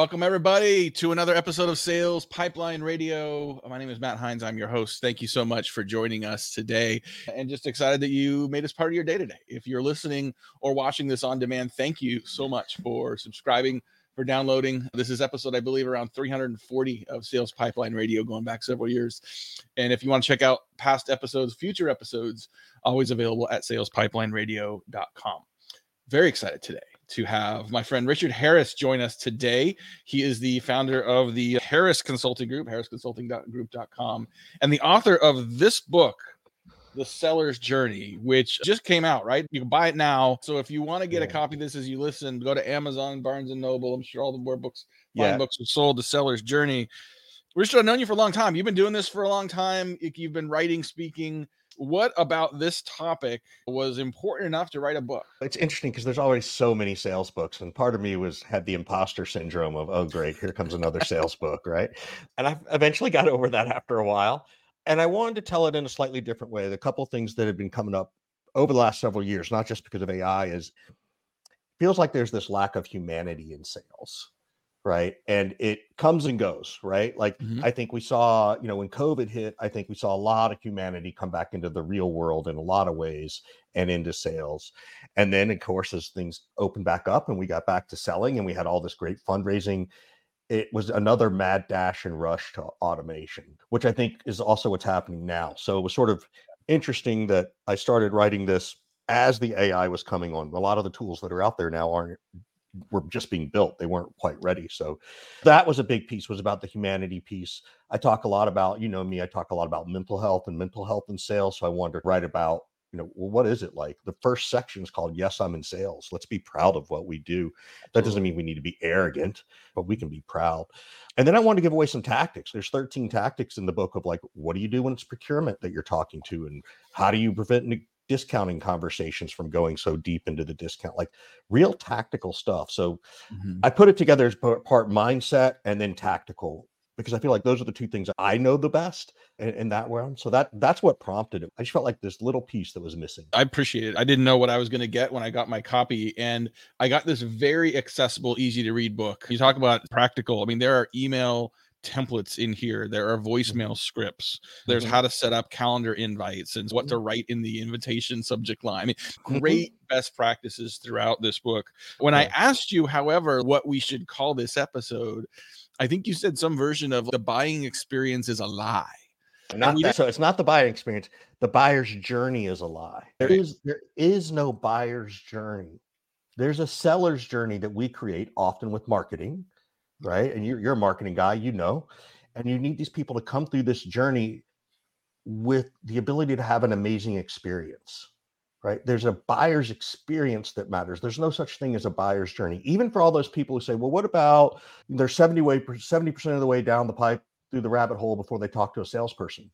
Welcome everybody to another episode of Sales Pipeline Radio. My name is Matt Heinz. I'm your host. Thank you so much for joining us today, and just excited that you made us part of your day today. If you're listening or watching this on demand, thank you so much for subscribing, for downloading. This is episode, I believe, around 340 of Sales Pipeline Radio, going back several years. And if you want to check out past episodes, future episodes, always available at salespipelineradio.com. Very excited today to have my friend Richard Harris join us today. He is the founder of the Harris Consulting Group, harrisconsultinggroup.com, and the author of this book, The Seller's Journey, which just came out, right? You can buy it now. So if you want to get yeah. a copy of this as you listen, go to Amazon, Barnes and Noble. I'm sure all the more books, yeah. books are sold, The Seller's Journey. Richard, I've known you for a long time. You've been doing this for a long time. You've been writing, speaking what about this topic was important enough to write a book? It's interesting because there's already so many sales books, and part of me was had the imposter syndrome of, oh, great, here comes another sales book, right? And I eventually got over that after a while. And I wanted to tell it in a slightly different way. The couple things that have been coming up over the last several years, not just because of AI, is feels like there's this lack of humanity in sales right? And it comes and goes right? Like mm-hmm. i think we saw you know when covid hit i think we saw a lot of humanity come back into the real world in a lot of ways and into sales. And then of course as things opened back up and we got back to selling and we had all this great fundraising it was another mad dash and rush to automation which i think is also what's happening now. So it was sort of interesting that i started writing this as the ai was coming on. A lot of the tools that are out there now aren't were just being built they weren't quite ready so that was a big piece was about the humanity piece. I talk a lot about you know me i talk a lot about mental health and mental health and sales so i wanted to write about you know well, what is it like? The first section is called yes i'm in sales. Let's be proud of what we do. That doesn't mean we need to be arrogant but we can be proud. And then i wanted to give away some tactics. There's 13 tactics in the book of like what do you do when it's procurement that you're talking to and how do you prevent discounting conversations from going so deep into the discount, like real tactical stuff. So mm-hmm. I put it together as part mindset and then tactical because I feel like those are the two things I know the best in, in, that realm. So that that's what prompted it. I just felt like this little piece that was missing. I appreciate it. I didn't know what I was going to get when I got my copy, and I got this very accessible, easy to read book. You talk about practical. I mean, there are email templates in here. There are mm-hmm. voicemail scripts. There's mm-hmm. how to set up calendar invites and what to mm-hmm. write in the invitation subject line. I mean, mm-hmm. great best practices throughout this book. When. I asked you, however, what we should call this episode, I think you said some version of the buying experience is a lie. Not that, so it's not the buying experience. The buyer's journey is a lie. There is there is no buyer's journey. There's a seller's journey that we create often with marketing right? And you're, you're a marketing guy, you know, and you need these people to come through this journey with the ability to have an amazing experience, right? There's a buyer's experience that matters. There's no such thing as a buyer's journey. Even for all those people who say, well, what about they're 70 way 70% of the way down the pipe through the rabbit hole before they talk to a salesperson.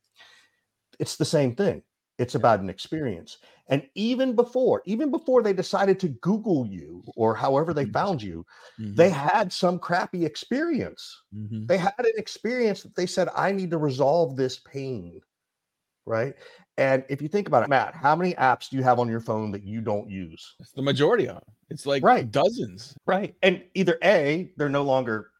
It's the same thing. It's about an experience. And even before, even before they decided to Google you or however they mm-hmm. found you, mm-hmm. they had some crappy experience. Mm-hmm. They had an experience that they said, I need to resolve this pain. Right. And if you think about it, Matt, how many apps do you have on your phone that you don't use? It's the majority of them. It's like right. dozens. Right. And either A, they're no longer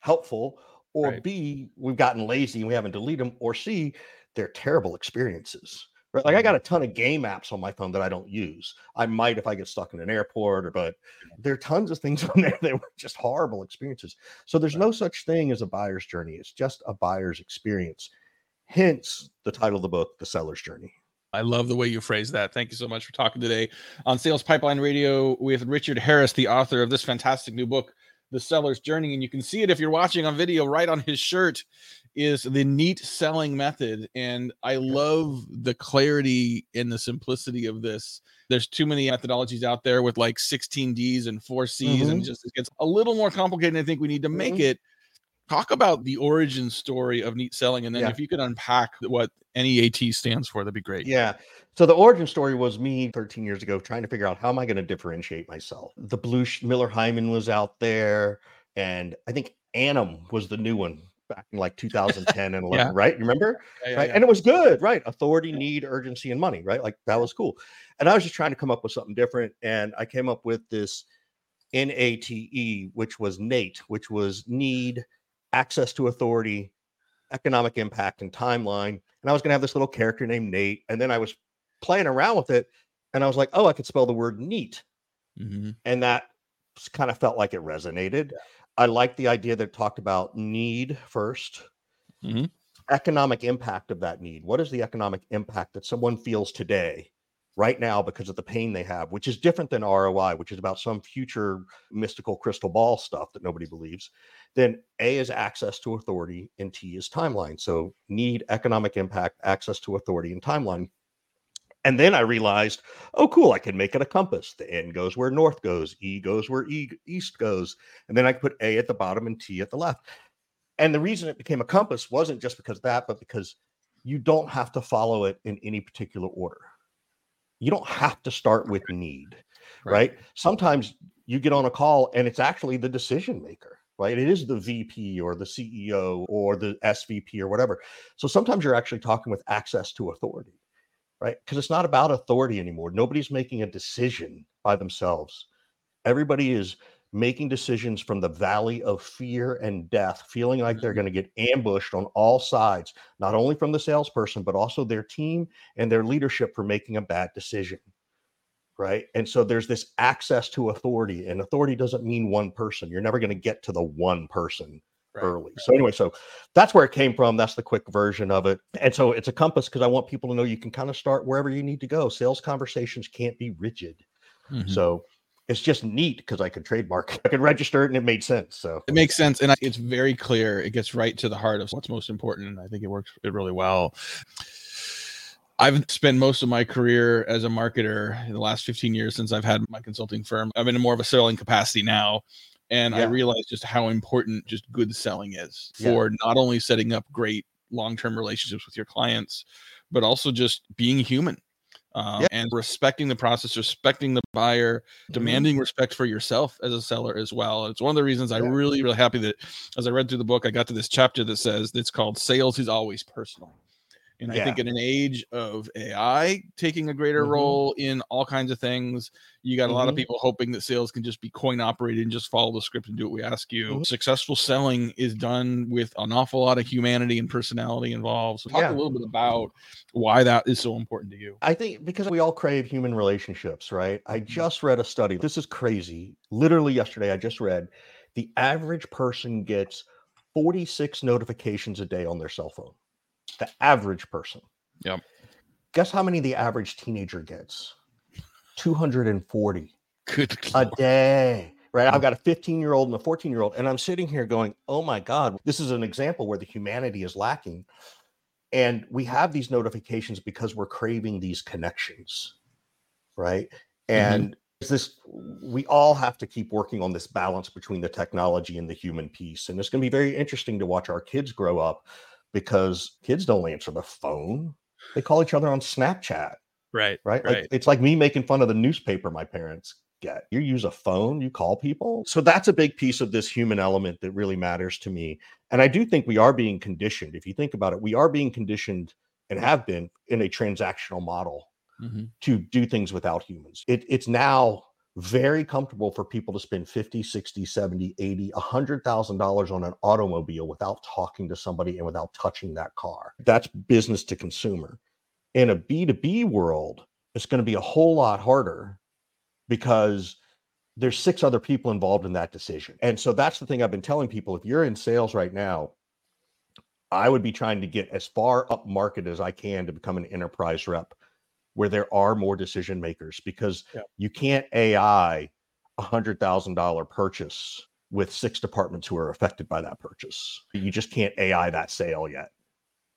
helpful, or right. B, we've gotten lazy and we haven't deleted them, or C, they're terrible experiences. Right? Like I got a ton of game apps on my phone that I don't use. I might if I get stuck in an airport, or but there are tons of things on there that were just horrible experiences. So there's no such thing as a buyer's journey. It's just a buyer's experience. Hence the title of the book, The Seller's Journey. I love the way you phrase that. Thank you so much for talking today on Sales Pipeline Radio with Richard Harris, the author of this fantastic new book, The Seller's Journey. And you can see it if you're watching on video right on his shirt is the neat selling method. And I love the clarity and the simplicity of this. There's too many methodologies out there with like 16 D's and four C's, mm-hmm. and just it gets a little more complicated. I think we need to make mm-hmm. it talk about the origin story of neat selling and then yeah. if you could unpack what NEAT stands for that'd be great yeah so the origin story was me 13 years ago trying to figure out how am i going to differentiate myself the blue Miller Heiman was out there and i think ANUM was the new one back in like 2010 and 11, yeah. right? You remember? Yeah, yeah, right? And it was good, right? Authority, need, urgency, and money, right? Like that was cool. And I was just trying to come up with something different. And I came up with this N A T E, which was NATE, which was need, access to authority, economic impact, and timeline. And I was going to have this little character named Nate. And then I was playing around with it and I was like, oh, I could spell the word neat. Mm-hmm. And that kind of felt like it resonated. I liked the idea that talked about need 1st Mhm. economic impact of that need. What is the economic impact that someone feels today, right now, because of the pain they have, which is different than ROI, which is about some future mystical crystal ball stuff that nobody believes. Then A is access to authority, and T is timeline. So need, economic impact, access to authority, and timeline. And then I realized, oh, cool, I can make it a compass. The N goes where north goes, E goes where e- east goes. And then I put A at the bottom and T at the left. And the reason it became a compass wasn't just because of that, but because you don't have to follow it in any particular order. You don't have to start with need, Right. right? Sometimes you get on a call and it's actually the decision maker, right? It is the VP or the CEO or the SVP or whatever. So sometimes you're actually talking with access to authority, right? Because it's not about authority anymore. Nobody's making a decision by themselves. Everybody is making decisions from the valley of fear and death, feeling like they're Mhm. going to get ambushed on all sides, not only from the salesperson, but also their team and their leadership for making a bad decision. Right. And so there's this access to authority, and authority doesn't mean one person. You're never going to get to the one person Right. early. So anyway, so that's where it came from. That's the quick version of it. And so it's a compass because I want people to know you can kind of start wherever you need to go. Sales conversations can't be rigid. Mhm. So it's just neat because I could trademark, I could register it, and it made sense. So It makes sense, and I- it's very clear. It gets right to the heart of what's most important, and I think it works it really well. I've spent most of my career as a marketer in the last 15 years since I've had my consulting firm. I'm in more of a selling capacity now, and I Yeah. realize just how important just good selling is Yeah. for not only setting up great long-term relationships with your clients, but also just being human. Um, Yeah. and respecting the process, respecting the buyer, demanding respect for yourself as a seller as well. It's one of the reasons I Yeah. really, really happy that as I read through the book, I got to this chapter that says it's called Sales is Always Personal. And I think in an age of AI taking a greater Mhm. role in all kinds of things, you got a lot of people hoping that sales can just be coin operated and just follow the script and do what we ask you. Mhm. Successful selling is done with an awful lot of humanity and personality involved. So talk Yeah. a little bit about why that is so important to you. I think because we all crave human relationships, right? I Mhm. just read a study. This is crazy. Literally yesterday, I just read the average person gets 46 notifications a day on their cell phone. The average person. Yep. Guess how many the average teenager gets? 240 Good a Lord. day. Right. I've mm. got a 15 year old and a 14 year old, and I'm sitting here going, oh my God, this is an example where the humanity is lacking. And we have these notifications because we're craving these connections. Right. Mm-hmm. And it's this, we all have to keep working on this balance between the technology and the human piece. And it's going to be very interesting to watch our kids grow up because kids don't answer the phone, they call each other on Snapchat Right. right? Right. Like it's like me making fun of the newspaper my parents get. You use a phone, you call people. So that's a big piece of this human element that really matters to me. And I do think we are being conditioned. If you think about it, we are being conditioned and have been in a transactional model Mhm. to do things without humans. It, it's now very comfortable for people to spend 50, 60, 70, 80, $100,000 on an automobile without talking to somebody and without touching that car. That's business to consumer. In a B2B world, it's going to be a whole lot harder because there's six other people involved in that decision. And so that's the thing I've been telling people. If you're in sales right now, I would be trying to get as far up market as I can to become an enterprise rep where there are more decision makers because Yeah. you can't AI a hundred thousand dollar purchase with six departments who are affected by that purchase. You just can't AI that sale yet.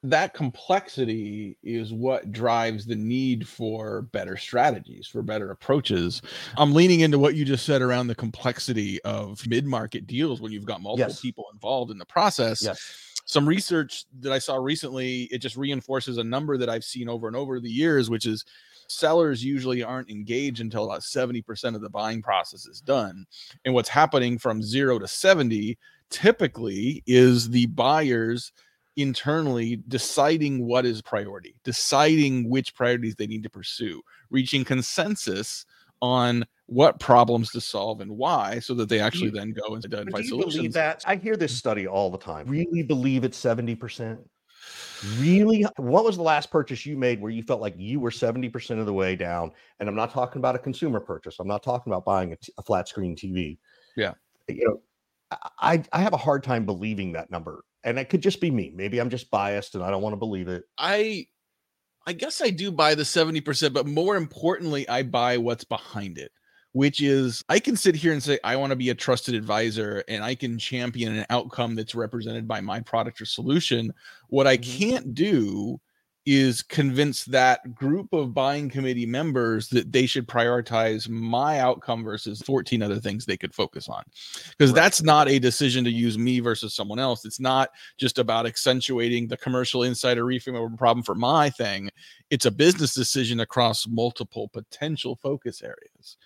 that complexity is what drives the need for better strategies for better approaches i'm leaning into what you just said around the complexity of mid-market deals when you've got multiple Yes. people involved in the process Yes. Some research that i saw recently it just reinforces a number that i've seen over and over the years which is sellers usually aren't engaged until about 70% of the buying process is done. And what's happening from 0 to 70 typically is the buyers internally deciding what is priority, deciding which priorities they need to pursue, reaching consensus on what problems to solve and why so that they actually then go and identify do you solutions. Believe that? I hear this mm. study all the time. Really believe it's 70%? Really? What was the last purchase you made where you felt like you were 70% of the way down? And I'm not talking about a consumer purchase. I'm not talking about buying a, t- a flat screen TV. Yeah. You know, I, I have a hard time believing that number. And it could just be me. Maybe I'm just biased and I don't want to believe it. I I guess I do buy the 70%, but more importantly, I buy what's behind it which is I can sit here and say, I want to be a trusted advisor and I can champion an outcome that's represented by my product or solution. What I mm-hmm. can't do is convince that group of buying committee members that they should prioritize my outcome versus 14 other things they could focus on. Because right. that's not a decision to use me versus someone else. It's not just about accentuating the commercial insider or reframe of a problem for my thing. It's a business decision across multiple potential focus areas.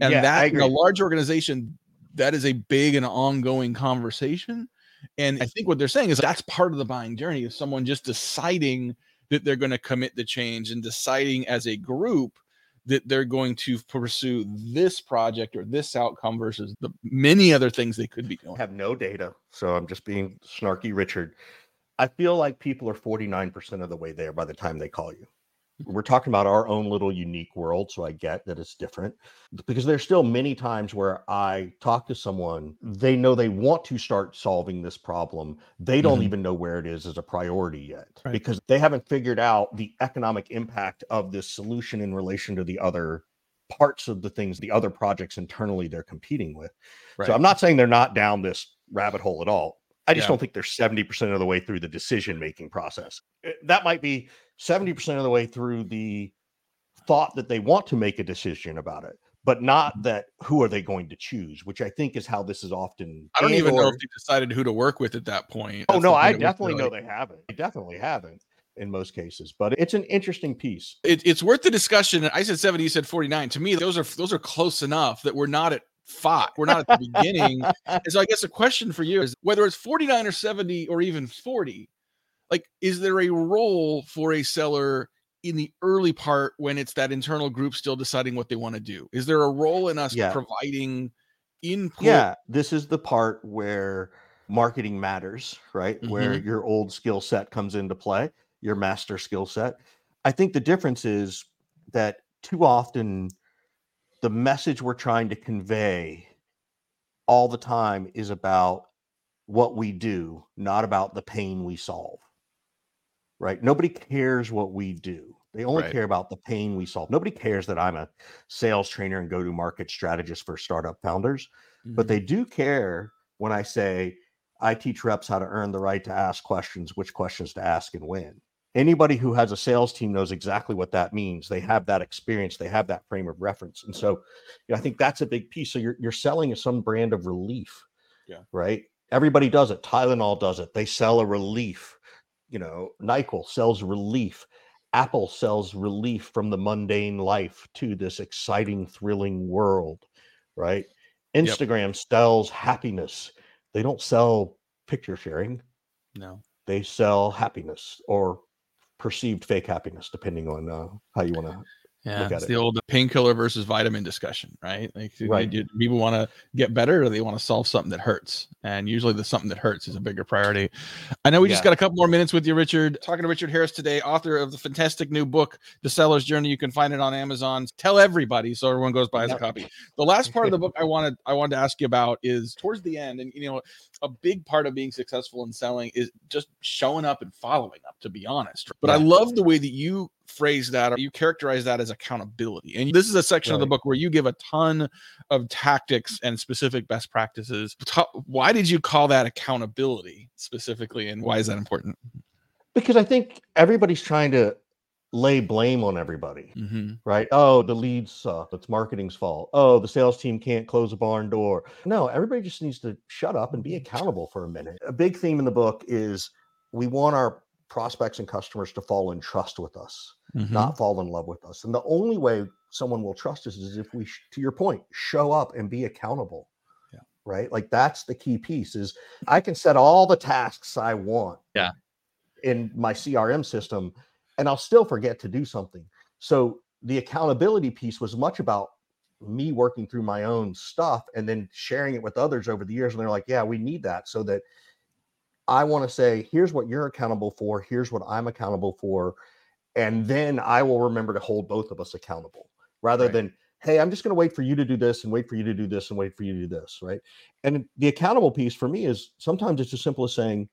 And yeah, that in a large organization, that is a big and ongoing conversation. And I think what they're saying is that's part of the buying journey is someone just deciding that they're going to commit the change and deciding as a group that they're going to pursue this project or this outcome versus the many other things they could be doing. I have no data, so I'm just being snarky, Richard. I feel like people are 49% of the way there by the time they call you we're talking about our own little unique world so i get that it's different because there's still many times where i talk to someone they know they want to start solving this problem they don't mm-hmm. even know where it is as a priority yet right. because they haven't figured out the economic impact of this solution in relation to the other parts of the things the other projects internally they're competing with right. so i'm not saying they're not down this rabbit hole at all I just yeah. don't think they're 70% of the way through the decision making process. Eh, that might be 70% of the way through the thought that they want to make a decision about it but not mm-hmm. that who are they going to choose which i think is how this is often i don't even or, know if they decided who to work with at that point oh no i definitely know they haven't they definitely haven't in most cases but it's an interesting piece it, it's worth the discussion i said 70 you said 49 to me those are those are close enough that we're not at five. We're not at the beginning. And so i guess a question for you is whether it's 49 or 70 or even 40 like is there a role for a seller in the early part when it's that internal group still deciding what they want to do? Is there a role in us yeah. providing input? Yeah this is the part where marketing matters right? Mm-hmm. where your old skill set comes into play your master skill set. I think the difference is that too often the message we're trying to convey all the time is about what we do not about the pain we solve right? Nobody cares what we do. They only right. care about the pain we solve. Nobody cares that I'm a sales trainer and go to market strategist for startup founders, mm-hmm. but they do care when I say I teach reps how to earn the right to ask questions, which questions to ask and when. Anybody who has a sales team knows exactly what that means. They have that experience, they have that frame of reference. And so you know, I think that's a big piece. So you're you're selling some brand of relief. Yeah. Right. Everybody does it. Tylenol does it. They sell a relief you know, NyQuil sells relief. Apple sells relief from the mundane life to this exciting, thrilling world, right? Instagram yep. sells happiness. They don't sell picture sharing. No. They sell happiness or perceived fake happiness, depending on uh, how you want to yeah, it's it. the old painkiller versus vitamin discussion, right? Like, right. Do, people want to get better, or they want to solve something that hurts? And usually, the something that hurts is a bigger priority. I know we yeah. just got a couple more minutes with you, Richard. Talking to Richard Harris today, author of the fantastic new book, The Seller's Journey. You can find it on Amazon. Tell everybody so everyone goes buys yep. a copy. The last part of the book I wanted I wanted to ask you about is towards the end, and you know, a big part of being successful in selling is just showing up and following up. To be honest, but yeah. I love the way that you phrase that or you characterize that as accountability. And this is a section right. of the book where you give a ton of tactics and specific best practices. Why did you call that accountability specifically and why is that important? Because I think everybody's trying to lay blame on everybody, mm-hmm. right? Oh, the leads suck. It's marketing's fault. Oh, the sales team can't close a barn door. No, everybody just needs to shut up and be accountable for a minute. A big theme in the book is we want our prospects and customers to fall in trust with us, mm-hmm. not fall in love with us. And the only way someone will trust us is if we, to your point, show up and be accountable. Yeah. Right. Like that's the key piece is I can set all the tasks I want. Yeah. In my CRM system, and I'll still forget to do something. So the accountability piece was much about me working through my own stuff and then sharing it with others over the years. And they're like, yeah, we need that so that I want to say, here's what you're accountable for, here's what I'm accountable for. And then I will remember to hold both of us accountable rather right. than, hey, I'm just going to wait for you to do this and wait for you to do this and wait for you to do this. Right. And the accountable piece for me is sometimes it's as simple as saying,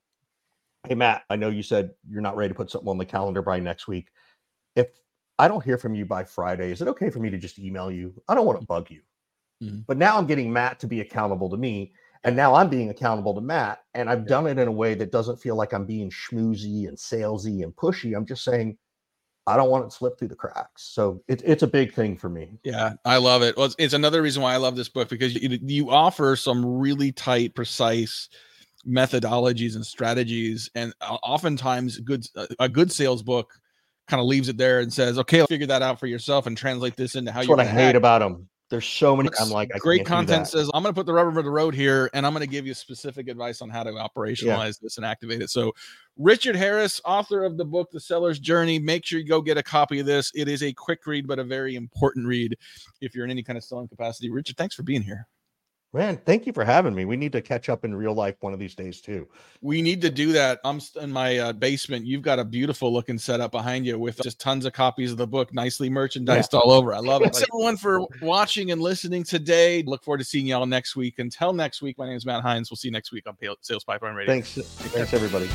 hey, Matt, I know you said you're not ready to put something on the calendar by next week. If I don't hear from you by Friday, is it okay for me to just email you? I don't want to bug you. Mm-hmm. But now I'm getting Matt to be accountable to me. And now I'm being accountable to Matt. And I've done it in a way that doesn't feel like I'm being schmoozy and salesy and pushy. I'm just saying, I don't want it to slip through the cracks. So it, it's a big thing for me. Yeah, I love it. Well, it's, it's another reason why I love this book because you, you offer some really tight, precise methodologies and strategies. And uh, oftentimes, good uh, a good sales book kind of leaves it there and says, "Okay, figure that out for yourself and translate this into how you." What I hate about them. There's so many. I'm like, great content says, I'm going to put the rubber to the road here, and I'm going to give you specific advice on how to operationalize yeah. this and activate it. So, Richard Harris, author of the book The Seller's Journey, make sure you go get a copy of this. It is a quick read, but a very important read if you're in any kind of selling capacity. Richard, thanks for being here. Man, thank you for having me. We need to catch up in real life one of these days too. We need to do that. I'm in my uh, basement. You've got a beautiful looking setup behind you with just tons of copies of the book, nicely merchandised yeah. all over. I love it. Thanks everyone for watching and listening today. Look forward to seeing y'all next week. Until next week, my name is Matt Heinz. We'll see you next week on Sales Pipeline Radio. Thanks. Thanks, everybody.